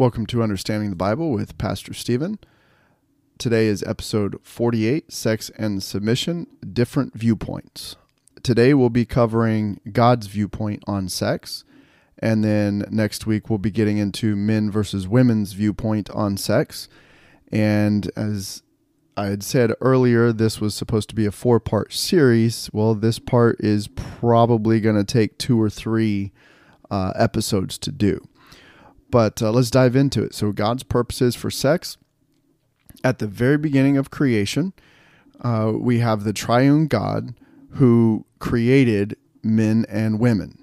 Welcome to Understanding the Bible with Pastor Steven. Today is episode 48 Sex and Submission Different Viewpoints. Today we'll be covering God's viewpoint on sex, and then next week we'll be getting into men versus women's viewpoint on sex. And as I had said earlier, this was supposed to be a four part series. Well, this part is probably going to take two or three uh, episodes to do. But uh, let's dive into it. So, God's purposes for sex. At the very beginning of creation, uh, we have the triune God who created men and women.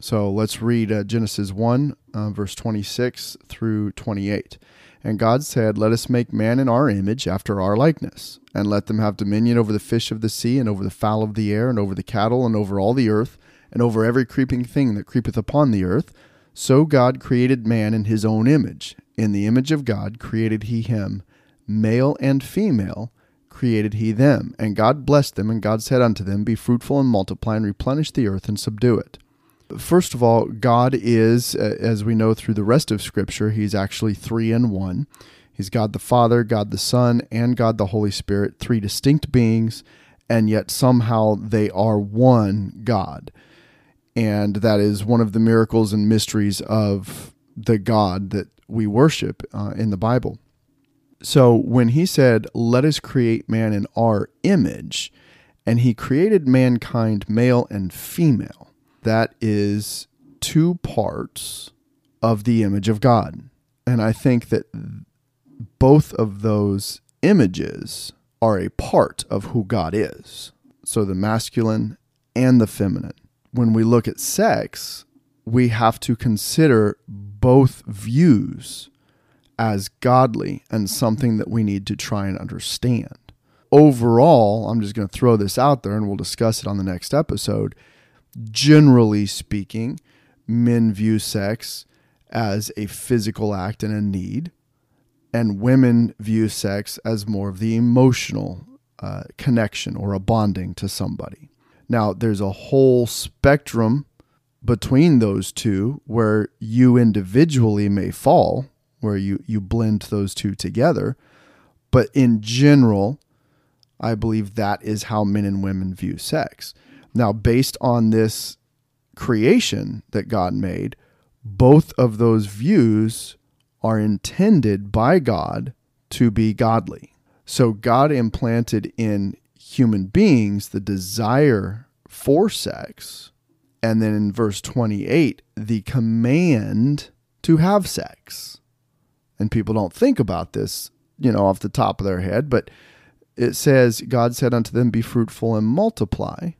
So let's read uh, Genesis 1, uh, verse 26 through 28. And God said, Let us make man in our image, after our likeness, and let them have dominion over the fish of the sea, and over the fowl of the air, and over the cattle, and over all the earth, and over every creeping thing that creepeth upon the earth. So God created man in his own image. In the image of God created he him, male and female created he them. And God blessed them, and God said unto them, Be fruitful and multiply, and replenish the earth, and subdue it. First of all, God is, uh, as we know through the rest of Scripture, He's actually three in one. He's God the Father, God the Son, and God the Holy Spirit, three distinct beings, and yet somehow they are one God. And that is one of the miracles and mysteries of the God that we worship uh, in the Bible. So when he said, Let us create man in our image, and he created mankind male and female, that is two parts of the image of God. And I think that both of those images are a part of who God is. So the masculine and the feminine. When we look at sex, we have to consider both views as godly and something that we need to try and understand. Overall, I'm just going to throw this out there and we'll discuss it on the next episode generally speaking, men view sex as a physical act and a need, and women view sex as more of the emotional uh, connection or a bonding to somebody. Now, there's a whole spectrum between those two where you individually may fall, where you, you blend those two together. But in general, I believe that is how men and women view sex. Now, based on this creation that God made, both of those views are intended by God to be godly. So, God implanted in human beings the desire for sex. And then in verse 28, the command to have sex. And people don't think about this, you know, off the top of their head, but it says, God said unto them, Be fruitful and multiply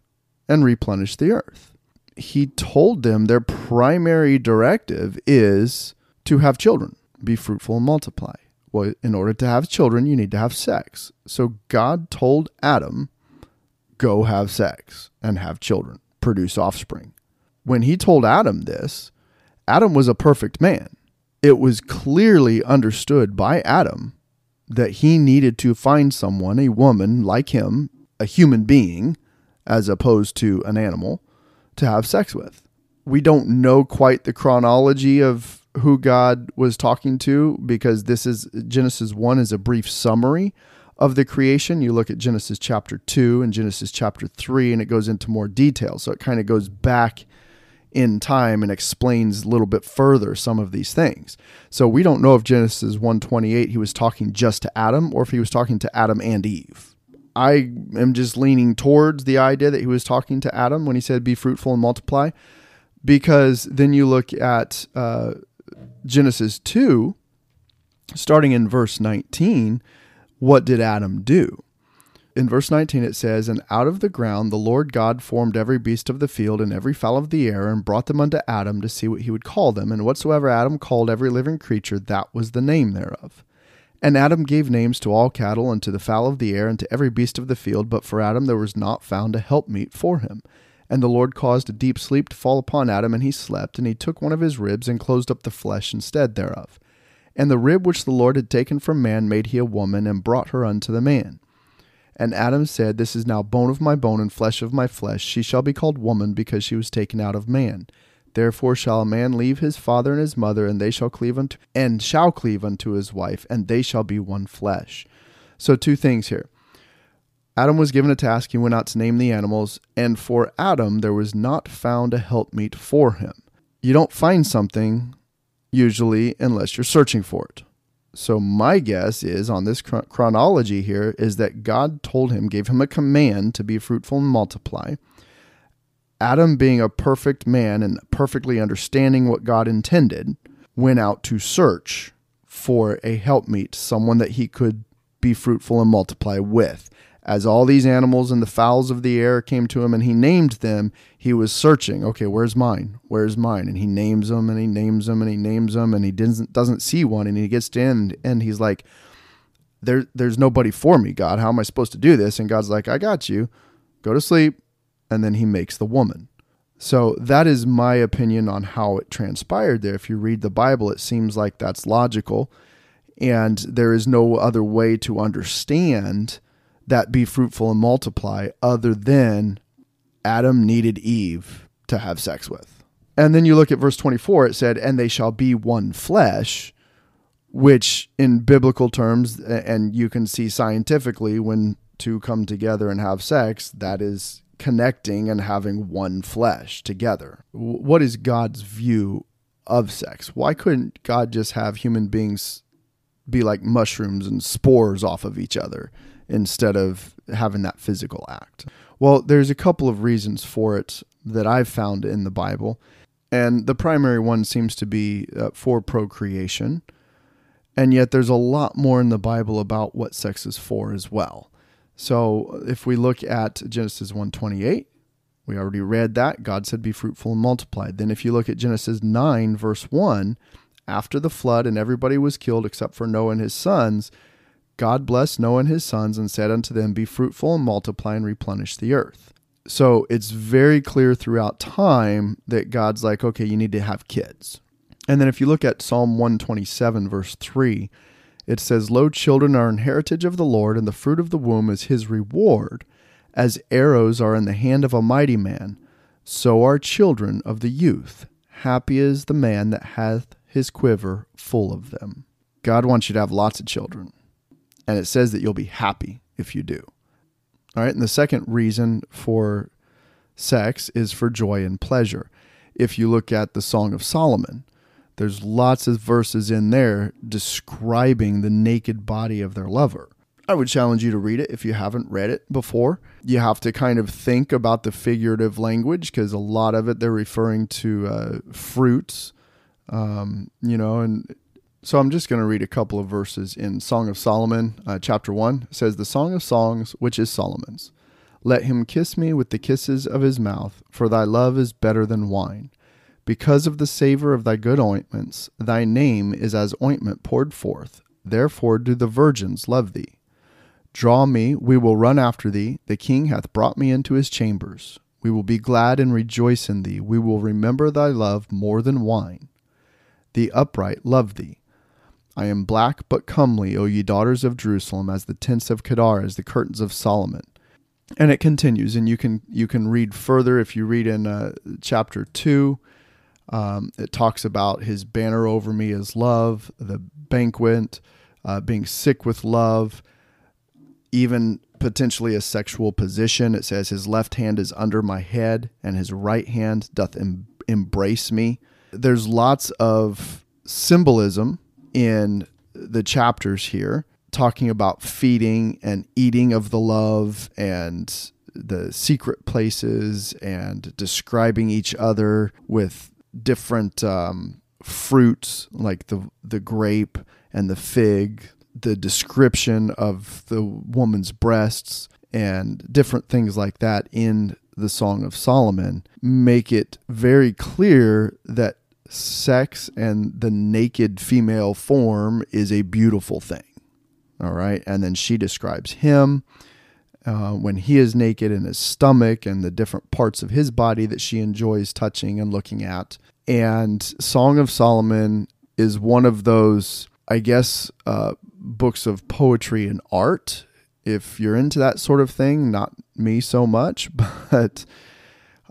and replenish the earth. He told them their primary directive is to have children, be fruitful and multiply. Well, in order to have children, you need to have sex. So God told Adam, go have sex and have children, produce offspring. When he told Adam this, Adam was a perfect man. It was clearly understood by Adam that he needed to find someone, a woman like him, a human being, as opposed to an animal to have sex with. We don't know quite the chronology of who God was talking to because this is Genesis 1 is a brief summary of the creation. You look at Genesis chapter 2 and Genesis chapter 3 and it goes into more detail. So it kind of goes back in time and explains a little bit further some of these things. So we don't know if Genesis 128 he was talking just to Adam or if he was talking to Adam and Eve. I am just leaning towards the idea that he was talking to Adam when he said, Be fruitful and multiply. Because then you look at uh, Genesis 2, starting in verse 19, what did Adam do? In verse 19 it says, And out of the ground the Lord God formed every beast of the field and every fowl of the air, and brought them unto Adam to see what he would call them. And whatsoever Adam called every living creature, that was the name thereof. And Adam gave names to all cattle, and to the fowl of the air, and to every beast of the field. But for Adam there was not found a helpmeet for him. And the Lord caused a deep sleep to fall upon Adam, and he slept. And he took one of his ribs, and closed up the flesh instead thereof. And the rib which the Lord had taken from man made he a woman, and brought her unto the man. And Adam said, This is now bone of my bone, and flesh of my flesh. She shall be called woman, because she was taken out of man. Therefore shall a man leave his father and his mother, and they shall cleave unto and shall cleave unto his wife, and they shall be one flesh. So two things here. Adam was given a task, he went out to name the animals, and for Adam there was not found a helpmeet for him. You don't find something usually unless you're searching for it. So my guess is on this chronology here is that God told him, gave him a command to be fruitful and multiply. Adam, being a perfect man and perfectly understanding what God intended, went out to search for a helpmeet, someone that he could be fruitful and multiply with. As all these animals and the fowls of the air came to him and he named them, he was searching. Okay, where's mine? Where's mine? And he names them and he names them and he names them and he doesn't doesn't see one and he gets to end and he's like, there there's nobody for me, God. How am I supposed to do this? And God's like, I got you. Go to sleep. And then he makes the woman. So that is my opinion on how it transpired there. If you read the Bible, it seems like that's logical. And there is no other way to understand that be fruitful and multiply other than Adam needed Eve to have sex with. And then you look at verse 24, it said, and they shall be one flesh, which in biblical terms, and you can see scientifically when two come together and have sex, that is connecting and having one flesh together. What is God's view of sex? Why couldn't God just have human beings be like mushrooms and spores off of each other? Instead of having that physical act? Well, there's a couple of reasons for it that I've found in the Bible. And the primary one seems to be uh, for procreation. And yet there's a lot more in the Bible about what sex is for as well. So if we look at Genesis 128, we already read that. God said, Be fruitful and multiply. Then if you look at Genesis 9, verse 1, after the flood and everybody was killed except for Noah and his sons, God blessed Noah and his sons and said unto them, Be fruitful and multiply and replenish the earth. So it's very clear throughout time that God's like, okay, you need to have kids. And then if you look at Psalm 127, verse 3, it says, Lo, children are an heritage of the Lord, and the fruit of the womb is his reward. As arrows are in the hand of a mighty man, so are children of the youth. Happy is the man that hath his quiver full of them. God wants you to have lots of children and it says that you'll be happy if you do. All right, and the second reason for sex is for joy and pleasure. If you look at the Song of Solomon, there's lots of verses in there describing the naked body of their lover. I would challenge you to read it if you haven't read it before. You have to kind of think about the figurative language because a lot of it they're referring to uh, fruits, um, you know, and so I'm just going to read a couple of verses in Song of Solomon, uh, chapter 1. It says, The Song of Songs, which is Solomon's. Let him kiss me with the kisses of his mouth, for thy love is better than wine. Because of the savor of thy good ointments, thy name is as ointment poured forth. Therefore do the virgins love thee. Draw me, we will run after thee. The king hath brought me into his chambers. We will be glad and rejoice in thee. We will remember thy love more than wine. The upright love thee. I am black but comely, O ye daughters of Jerusalem, as the tents of Kedar, as the curtains of Solomon. And it continues, and you can you can read further if you read in uh, chapter two. Um, it talks about his banner over me is love, the banquet, uh, being sick with love, even potentially a sexual position. It says his left hand is under my head, and his right hand doth em- embrace me. There's lots of symbolism in the chapters here, talking about feeding and eating of the love and the secret places and describing each other with different um, fruits like the the grape and the fig, the description of the woman's breasts and different things like that in the Song of Solomon make it very clear that sex and the naked female form is a beautiful thing. All right. And then she describes him uh, when he is naked in his stomach and the different parts of his body that she enjoys touching and looking at. And Song of Solomon is one of those, I guess, uh, books of poetry and art. If you're into that sort of thing, not me so much, but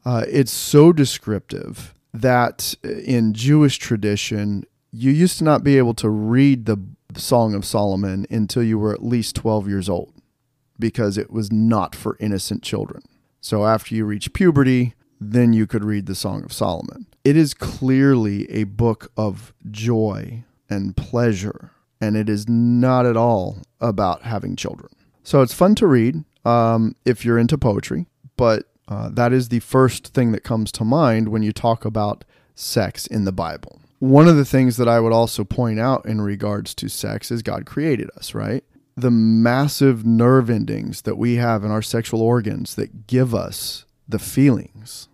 uh, it's so descriptive that in Jewish tradition, you used to not be able to read the Song of Solomon until you were at least 12 years old because it was not for innocent children. So after you reach puberty, then you could read the Song of Solomon. It is clearly a book of joy and pleasure, and it is not at all about having children. So it's fun to read um, if you're into poetry, but uh, that is the first thing that comes to mind when you talk about sex in the Bible. One of the things that I would also point out in regards to sex is God created us, right? The massive nerve endings that we have in our sexual organs that give us the feelings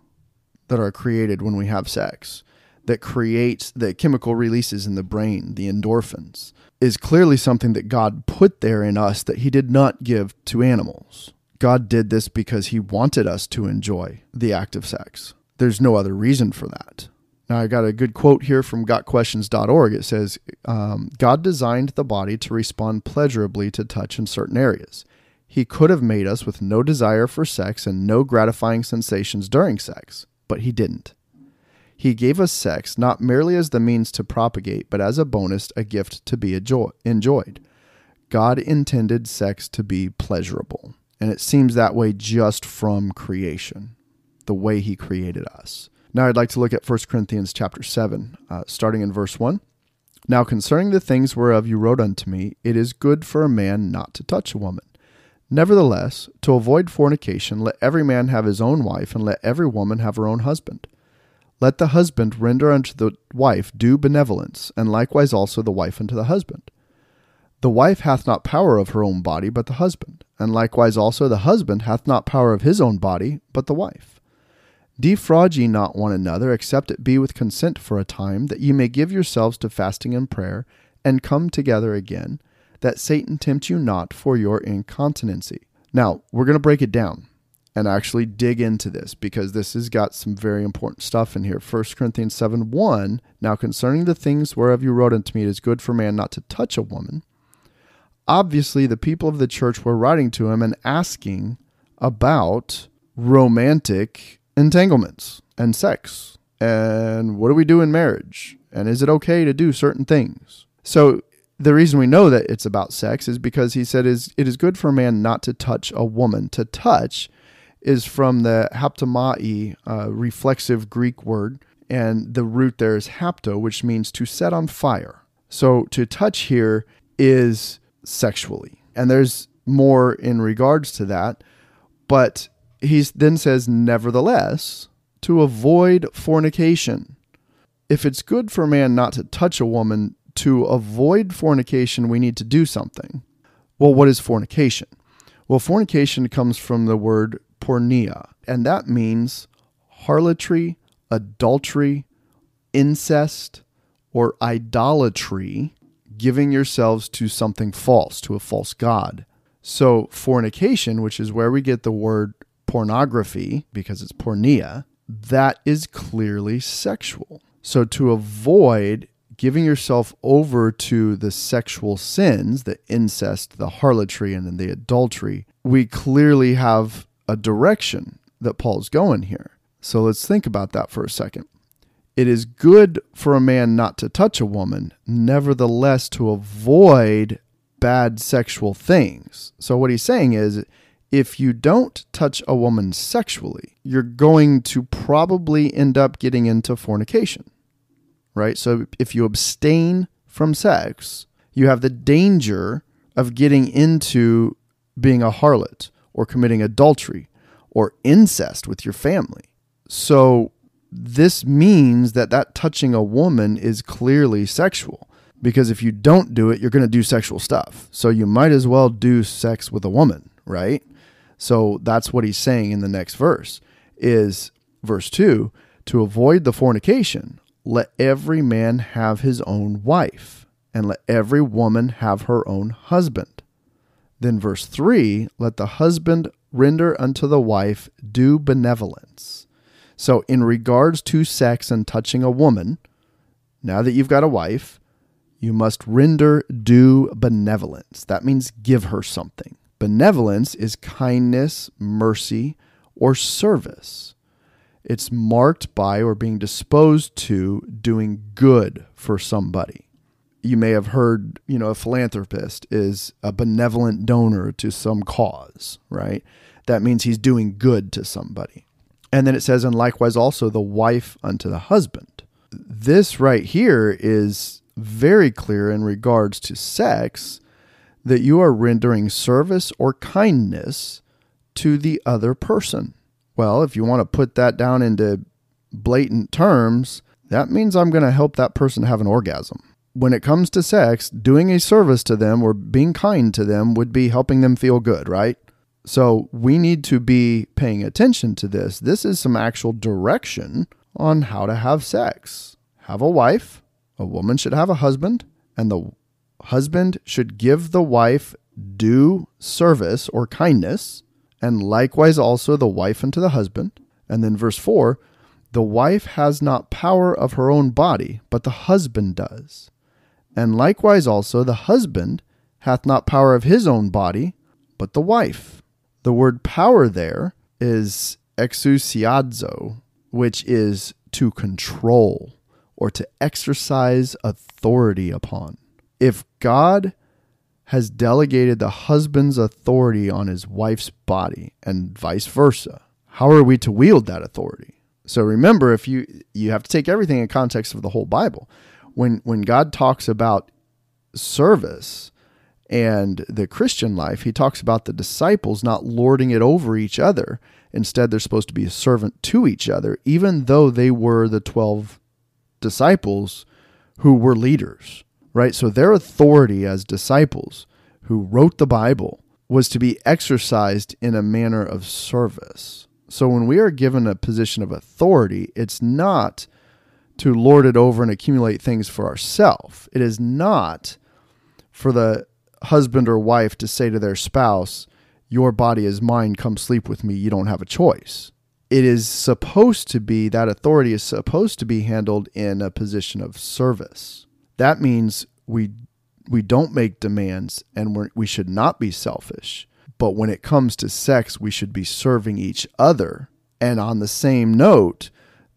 that are created when we have sex, that creates the chemical releases in the brain, the endorphins, is clearly something that God put there in us that He did not give to animals. God did this because He wanted us to enjoy the act of sex. There's no other reason for that. Now, I got a good quote here from gotquestions.org. It says, um, God designed the body to respond pleasurably to touch in certain areas. He could have made us with no desire for sex and no gratifying sensations during sex, but He didn't. He gave us sex not merely as the means to propagate, but as a bonus, a gift to be enjoyed. God intended sex to be pleasurable, and it seems that way just from creation, the way He created us. Now I'd like to look at 1 Corinthians chapter 7, uh, starting in verse 1. Now concerning the things whereof you wrote unto me, it is good for a man not to touch a woman. Nevertheless, to avoid fornication, let every man have his own wife, and let every woman have her own husband. Let the husband render unto the wife due benevolence, and likewise also the wife unto the husband. The wife hath not power of her own body, but the husband, and likewise also the husband hath not power of his own body, but the wife. Defraud ye not one another, except it be with consent for a time, that ye may give yourselves to fasting and prayer, and come together again, that Satan tempt you not for your incontinency. Now, we're going to break it down and actually dig into this because this has got some very important stuff in here. 1 Corinthians 7 1. Now, concerning the things whereof you wrote unto me, it is good for man not to touch a woman. Obviously, the people of the church were writing to him and asking about romantic entanglements and sex. And what do we do in marriage? And is it okay to do certain things? So the reason we know that it's about sex is because he said is it is good for a man not to touch a woman. To touch is from the haptomai uh, reflexive greek word and the root there is hapto which means to set on fire. So to touch here is sexually and there's more in regards to that but he then says, Nevertheless, to avoid fornication. If it's good for a man not to touch a woman, to avoid fornication, we need to do something. Well, what is fornication? Well, fornication comes from the word porneia, and that means harlotry, adultery, incest, or idolatry, giving yourselves to something false, to a false god. So, fornication, which is where we get the word pornography, because it's porneia, that is clearly sexual. So to avoid giving yourself over to the sexual sins, the incest, the harlotry, and then the adultery, we clearly have a direction that Paul's going here. So let's think about that for a second. It is good for a man not to touch a woman, nevertheless, to avoid bad sexual things. So, what he's saying is if you don't touch a woman sexually, you're going to probably end up getting into fornication, right? So if you abstain from sex, you have the danger of getting into being a harlot or committing adultery or incest with your family. So this means that that touching a woman is clearly sexual because if you don't do it, you're going to do sexual stuff. So you might as well do sex with a woman, right? So that's what he's saying in the next verse is verse 2 to avoid the fornication let every man have his own wife and let every woman have her own husband then verse 3 let the husband render unto the wife due benevolence so in regards to sex and touching a woman now that you've got a wife you must render due benevolence that means give her something Benevolence is kindness, mercy, or service. It's marked by or being disposed to doing good for somebody. You may have heard, you know, a philanthropist is a benevolent donor to some cause, right? That means he's doing good to somebody. And then it says, and likewise also the wife unto the husband. This right here is very clear in regards to sex that you are rendering service or kindness to the other person. Well, if you want to put that down into blatant terms, that means I'm going to help that person have an orgasm. When it comes to sex, doing a service to them or being kind to them would be helping them feel good, right? So we need to be paying attention to this. This is some actual direction on how to have sex. Have a wife, a woman should have a husband, and the husband should give the wife due service or kindness, and likewise also the wife unto the husband. And then verse 4 the wife has not power of her own body, but the husband does. And likewise also the husband hath not power of his own body, but the wife. The word power there is exousiazo, which is to control or to exercise authority upon. If God has delegated the husband's authority on his wife's body and vice versa, how are we to wield that authority? So remember if you you have to take everything in context of the whole Bible. When when God talks about service, and the Christian life, he talks about the disciples not lording it over each other. Instead, they're supposed to be a servant to each other, even though they were the 12 disciples who were leaders, right? So their authority as disciples who wrote the Bible was to be exercised in a manner of service. So when we are given a position of authority, it's not to lord it over and accumulate things for ourselves. It is not for the husband or wife to say to their spouse, Your body is mine, come sleep with me, you don't have a choice. It is supposed to be, that authority is supposed to be handled in a position of service. That means we we don't make demands and we're, we should not be selfish. But when it comes to sex, we should be serving each other. And on the same note,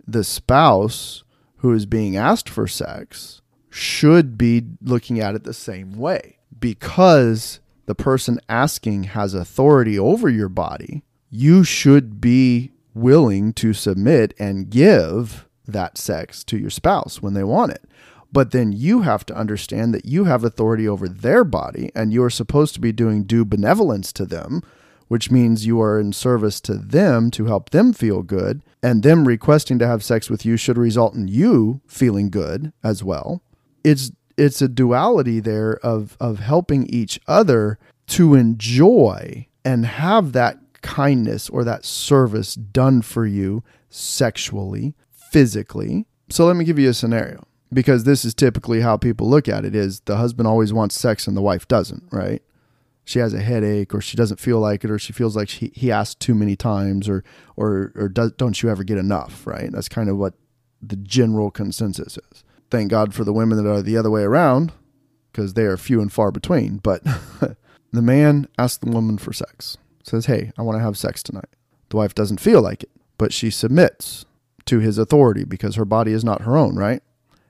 the spouse who is being asked for sex should be looking at it the same way because the person asking has authority over your body, you should be willing to submit and give that sex to your spouse when they want it. But then you have to understand that you have authority over their body and you are supposed to be doing due benevolence to them, which means you are in service to them to help them feel good. And them requesting to have sex with you should result in you feeling good as well. It's it's a duality there of of helping each other to enjoy and have that kindness or that service done for you sexually, physically. So let me give you a scenario because this is typically how people look at it is the husband always wants sex and the wife doesn't, right? She has a headache or she doesn't feel like it or she feels like she, he asked too many times or or or does, don't you ever get enough, right? That's kind of what the general consensus is thank God for the women that are the other way around because they are few and far between. But the man asks the woman for sex, says, Hey, I want to have sex tonight. The wife doesn't feel like it, but she submits to his authority because her body is not her own, right?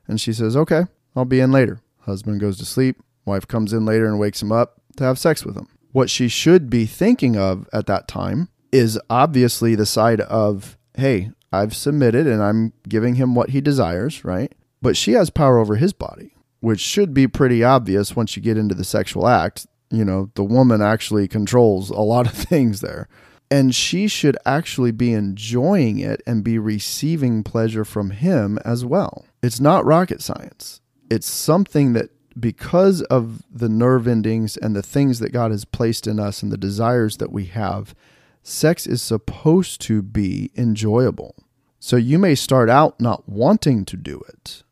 And she says, Okay, I'll be in later. Husband goes to sleep. Wife comes in later and wakes him up to have sex with him. What she should be thinking of at that time is obviously the side of, Hey, I've submitted and I'm giving him what he desires, right? But she has power over his body, which should be pretty obvious once you get into the sexual act. You know, the woman actually controls a lot of things there. And she should actually be enjoying it and be receiving pleasure from him as well. It's not rocket science. It's something that, because of the nerve endings and the things that God has placed in us and the desires that we have, sex is supposed to be enjoyable. So you may start out not wanting to do it,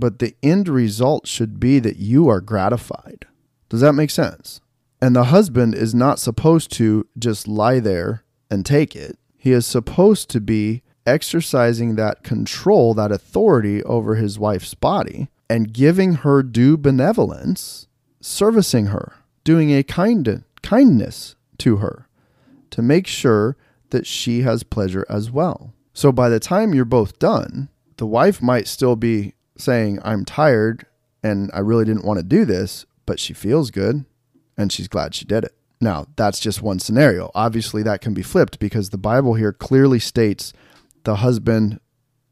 but the end result should be that you are gratified. Does that make sense? And the husband is not supposed to just lie there and take it. He is supposed to be exercising that control, that authority over his wife's body and giving her due benevolence, servicing her, doing a kind kindness to her to make sure that she has pleasure as well. So by the time you're both done, the wife might still be saying, I'm tired and I really didn't want to do this, but she feels good and she's glad she did it. Now, that's just one scenario. Obviously, that can be flipped because the Bible here clearly states the husband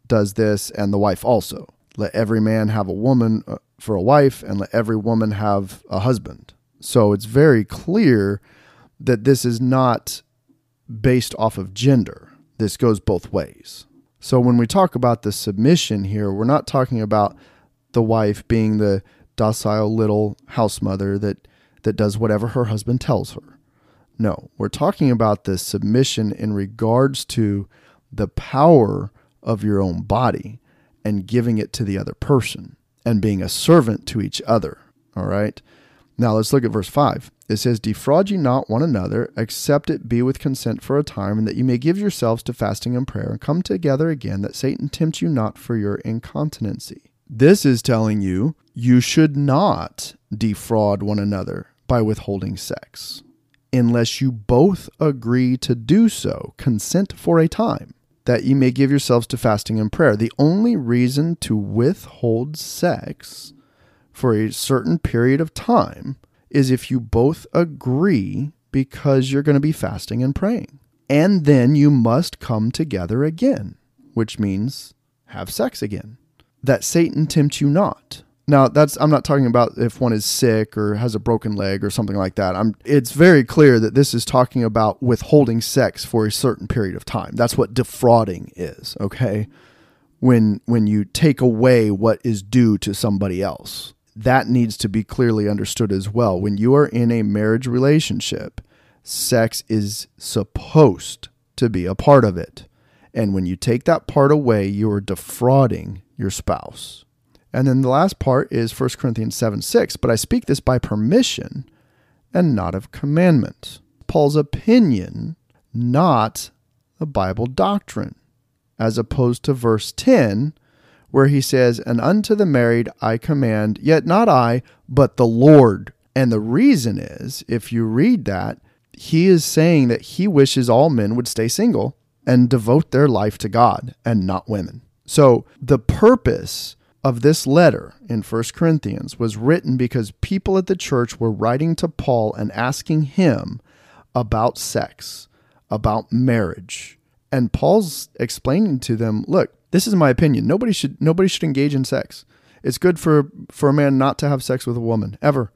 does this and the wife also. Let every man have a woman uh, for a wife and let every woman have a husband. So it's very clear that this is not based off of gender. This goes both ways. So when we talk about the submission here, we're not talking about the wife being the docile little house mother that that does whatever her husband tells her. No, we're talking about the submission in regards to the power of your own body and giving it to the other person and being a servant to each other. All right. Now let's look at verse 5. It says, Defraud ye not one another, except it be with consent for a time, and that you may give yourselves to fasting and prayer, and come together again, that Satan tempt you not for your incontinency. This is telling you you should not defraud one another by withholding sex, unless you both agree to do so, consent for a time, that ye may give yourselves to fasting and prayer. The only reason to withhold sex for a certain period of time is if you both agree because you're going to be fasting and praying. And then you must come together again, which means have sex again. That Satan tempt you not. Now, that's I'm not talking about if one is sick or has a broken leg or something like that. I'm it's very clear that this is talking about withholding sex for a certain period of time. That's what defrauding is, okay? When when you take away what is due to somebody else that needs to be clearly understood as well. When you are in a marriage relationship, sex is supposed to be a part of it. And when you take that part away, you are defrauding your spouse. And then the last part is 1 Corinthians 7 6. But I speak this by permission and not of commandment. Paul's opinion, not a Bible doctrine, as opposed to verse 10, where he says, And unto the married I command, yet not I, but the Lord. And the reason is, if you read that, he is saying that he wishes all men would stay single and devote their life to God and not women. So the purpose of this letter in 1 Corinthians was written because people at the church were writing to Paul and asking him about sex, about marriage. And Paul's explaining to them, look, this is my opinion. Nobody should nobody should engage in sex. It's good for for a man not to have sex with a woman ever.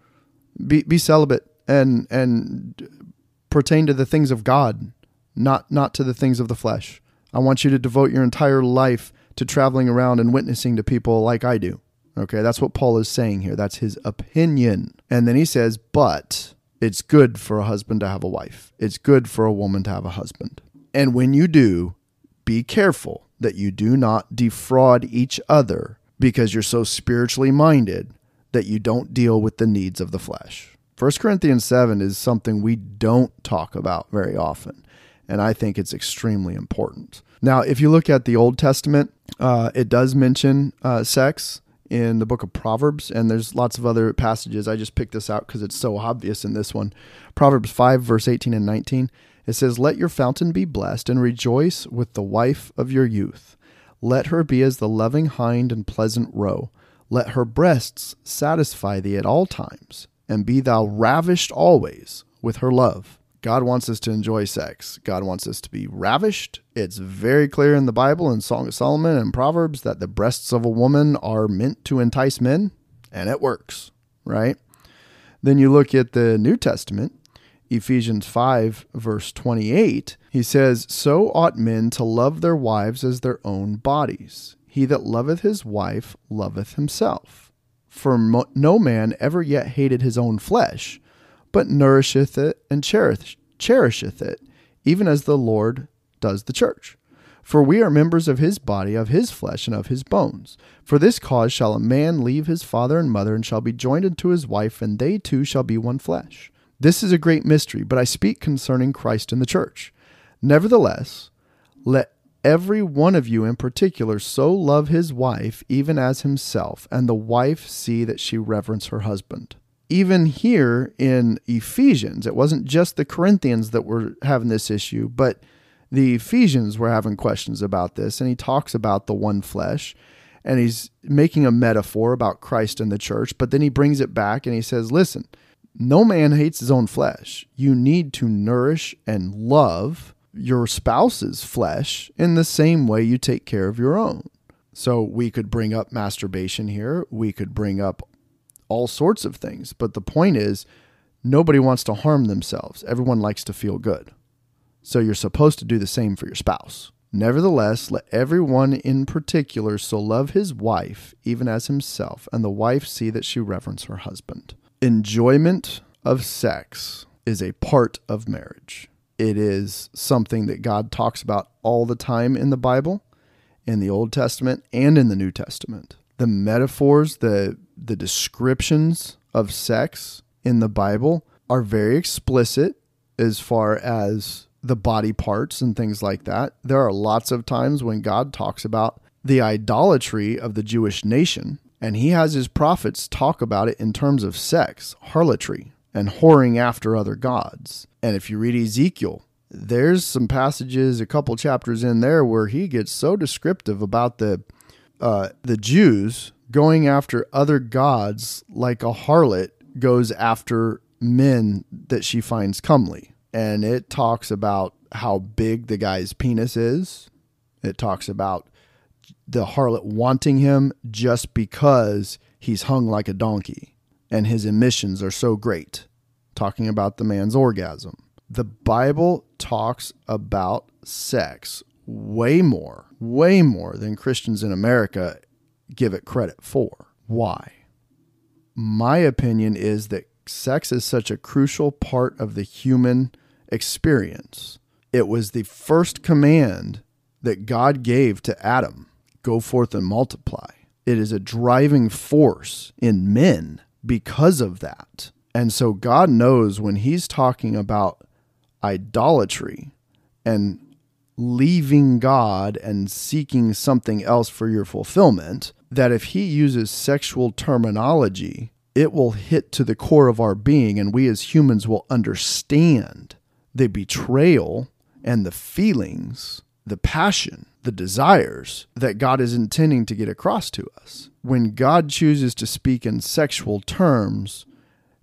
Be be celibate and and pertain to the things of God, not not to the things of the flesh. I want you to devote your entire life to traveling around and witnessing to people like I do. Okay, that's what Paul is saying here. That's his opinion. And then he says, "But it's good for a husband to have a wife. It's good for a woman to have a husband. And when you do, be careful that you do not defraud each other because you're so spiritually minded that you don't deal with the needs of the flesh. 1 Corinthians 7 is something we don't talk about very often, and I think it's extremely important. Now, if you look at the Old Testament, uh, it does mention uh, sex in the book of Proverbs, and there's lots of other passages. I just picked this out because it's so obvious in this one. Proverbs 5, verse 18 and 19. It says, Let your fountain be blessed, and rejoice with the wife of your youth. Let her be as the loving hind and pleasant roe. Let her breasts satisfy thee at all times, and be thou ravished always with her love. God wants us to enjoy sex. God wants us to be ravished. It's very clear in the Bible in Song of Solomon and Proverbs that the breasts of a woman are meant to entice men, and it works, right? Then you look at the New Testament, Ephesians 5, verse 28, he says, So ought men to love their wives as their own bodies. He that loveth his wife loveth himself. For mo- no man ever yet hated his own flesh, but nourisheth it and cherish- cherisheth it, even as the Lord does the church. For we are members of his body, of his flesh, and of his bones. For this cause shall a man leave his father and mother, and shall be joined unto his wife, and they two shall be one flesh. This is a great mystery, but I speak concerning Christ and the church. Nevertheless, let every one of you in particular so love his wife even as himself, and the wife see that she reverence her husband. Even here in Ephesians, it wasn't just the Corinthians that were having this issue, but The Ephesians were having questions about this, and he talks about the one flesh, and he's making a metaphor about Christ and the church, but then he brings it back and he says, Listen, no man hates his own flesh. You need to nourish and love your spouse's flesh in the same way you take care of your own. So we could bring up masturbation here. We could bring up all sorts of things. But the point is, nobody wants to harm themselves. Everyone likes to feel good. So you're supposed to do the same for your spouse. Nevertheless, let everyone in particular so love his wife, even as himself, and the wife see that she reverence her husband. Enjoyment of sex is a part of marriage. It is something that God talks about all the time in the Bible in the Old Testament and in the New Testament. The metaphors, the the descriptions of sex in the Bible are very explicit as far as the body parts and things like that. There are lots of times when God talks about the idolatry of the Jewish nation, and he has his prophets talk about it in terms of sex, harlotry, and whoring after other gods. And if you read Ezekiel, there's some passages, a couple chapters in there, where he gets so descriptive about the uh, the Jews going after other gods like a harlot goes after men that she finds comely. And it talks about how big the guy's penis is. It talks about the harlot wanting him just because he's hung like a donkey and his emissions are so great. Talking about the man's orgasm the Bible talks about sex way more, way more than Christians in America give it credit for. Why? My opinion is that sex is such a crucial part of the human experience. It was the first command that God gave to Adam go forth and multiply. It is a driving force in men because of that. And so God knows when He's talking about idolatry and leaving God and seeking something else for your fulfillment, that if he uses sexual terminology, it will hit to the core of our being, and we as humans will understand the betrayal and the feelings, the passion, the desires that God is intending to get across to us. When God chooses to speak in sexual terms,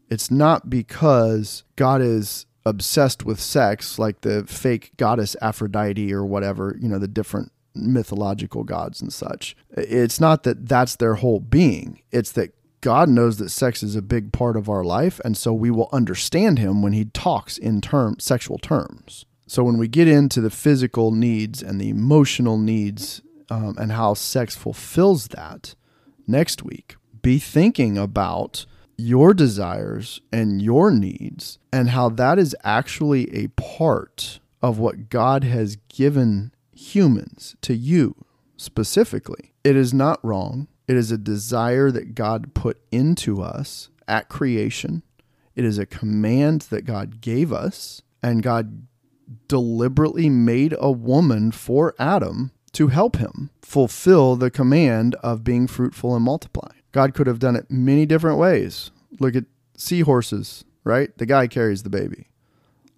it's not because God is obsessed with sex, like the fake goddess Aphrodite or whatever, you know, the different mythological gods and such. It's not that that's their whole being, it's that God knows that sex is a big part of our life, and so we will understand him when he talks in term sexual terms. So when we get into the physical needs and the emotional needs um, and how sex fulfills that next week, be thinking about your desires and your needs, and how that is actually a part of what God has given humans to you specifically. It is not wrong. It is a desire that God put into us at creation. It is a command that God gave us, and God deliberately made a woman for Adam to help him fulfill the command of being fruitful and multiply. God could have done it many different ways. Look at seahorses, right? The guy carries the baby.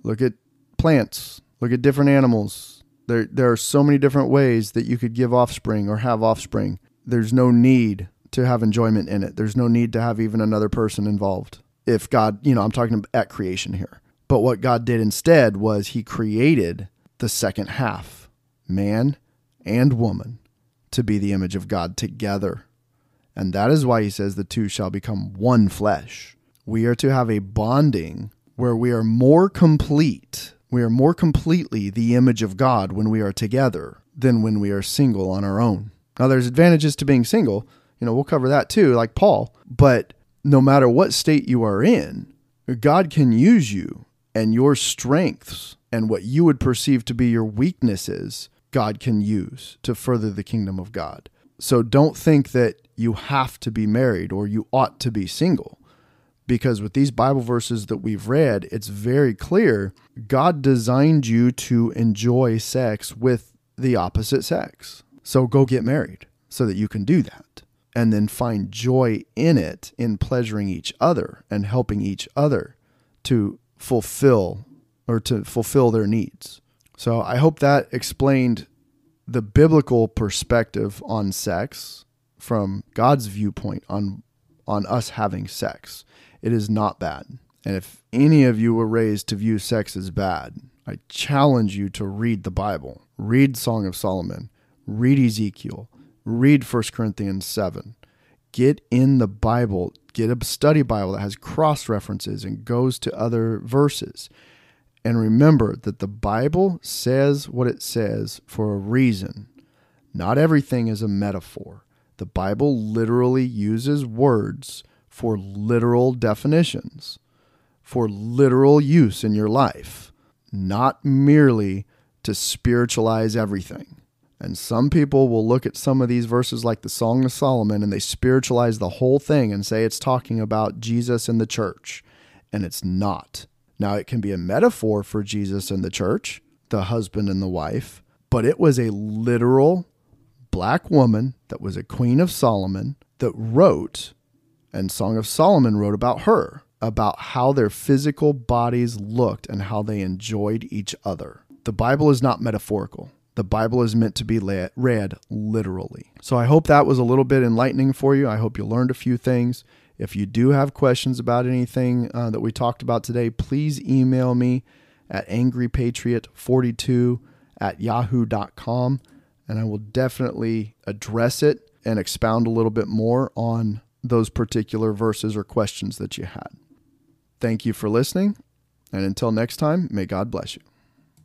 Look at plants. Look at different animals. There, there are so many different ways that you could give offspring or have offspring. There's no need to have enjoyment in it. There's no need to have even another person involved. If God, you know, I'm talking at creation here. But what God did instead was he created the second half, man and woman, to be the image of God together. And that is why he says the two shall become one flesh. We are to have a bonding where we are more complete. We are more completely the image of God when we are together than when we are single on our own. Now, there's advantages to being single. You know, we'll cover that too, like Paul. But no matter what state you are in, God can use you and your strengths and what you would perceive to be your weaknesses, God can use to further the kingdom of God. So don't think that you have to be married or you ought to be single. Because with these Bible verses that we've read, it's very clear God designed you to enjoy sex with the opposite sex. So go get married so that you can do that. And then find joy in it, in pleasuring each other and helping each other to fulfill or to fulfill their needs. So I hope that explained the biblical perspective on sex from God's viewpoint on on us having sex. It is not bad. And if any of you were raised to view sex as bad, I challenge you to read the Bible. Read Song of Solomon, read Ezekiel, read 1 Corinthians 7. Get in the Bible, get a study Bible that has cross references and goes to other verses. And remember that the Bible says what it says for a reason. Not everything is a metaphor. The Bible literally uses words for literal definitions, for literal use in your life, not merely to spiritualize everything. And some people will look at some of these verses like the Song of Solomon and they spiritualize the whole thing and say it's talking about Jesus and the church. And it's not. Now, it can be a metaphor for Jesus and the church, the husband and the wife, but it was a literal black woman that was a queen of Solomon that wrote, and Song of Solomon wrote about her, about how their physical bodies looked and how they enjoyed each other. The Bible is not metaphorical. The Bible is meant to be read literally. So I hope that was a little bit enlightening for you. I hope you learned a few things. If you do have questions about anything uh, that we talked about today, please email me at angrypatriot42 at yahoo.com and I will definitely address it and expound a little bit more on those particular verses or questions that you had. Thank you for listening, and until next time, may God bless you.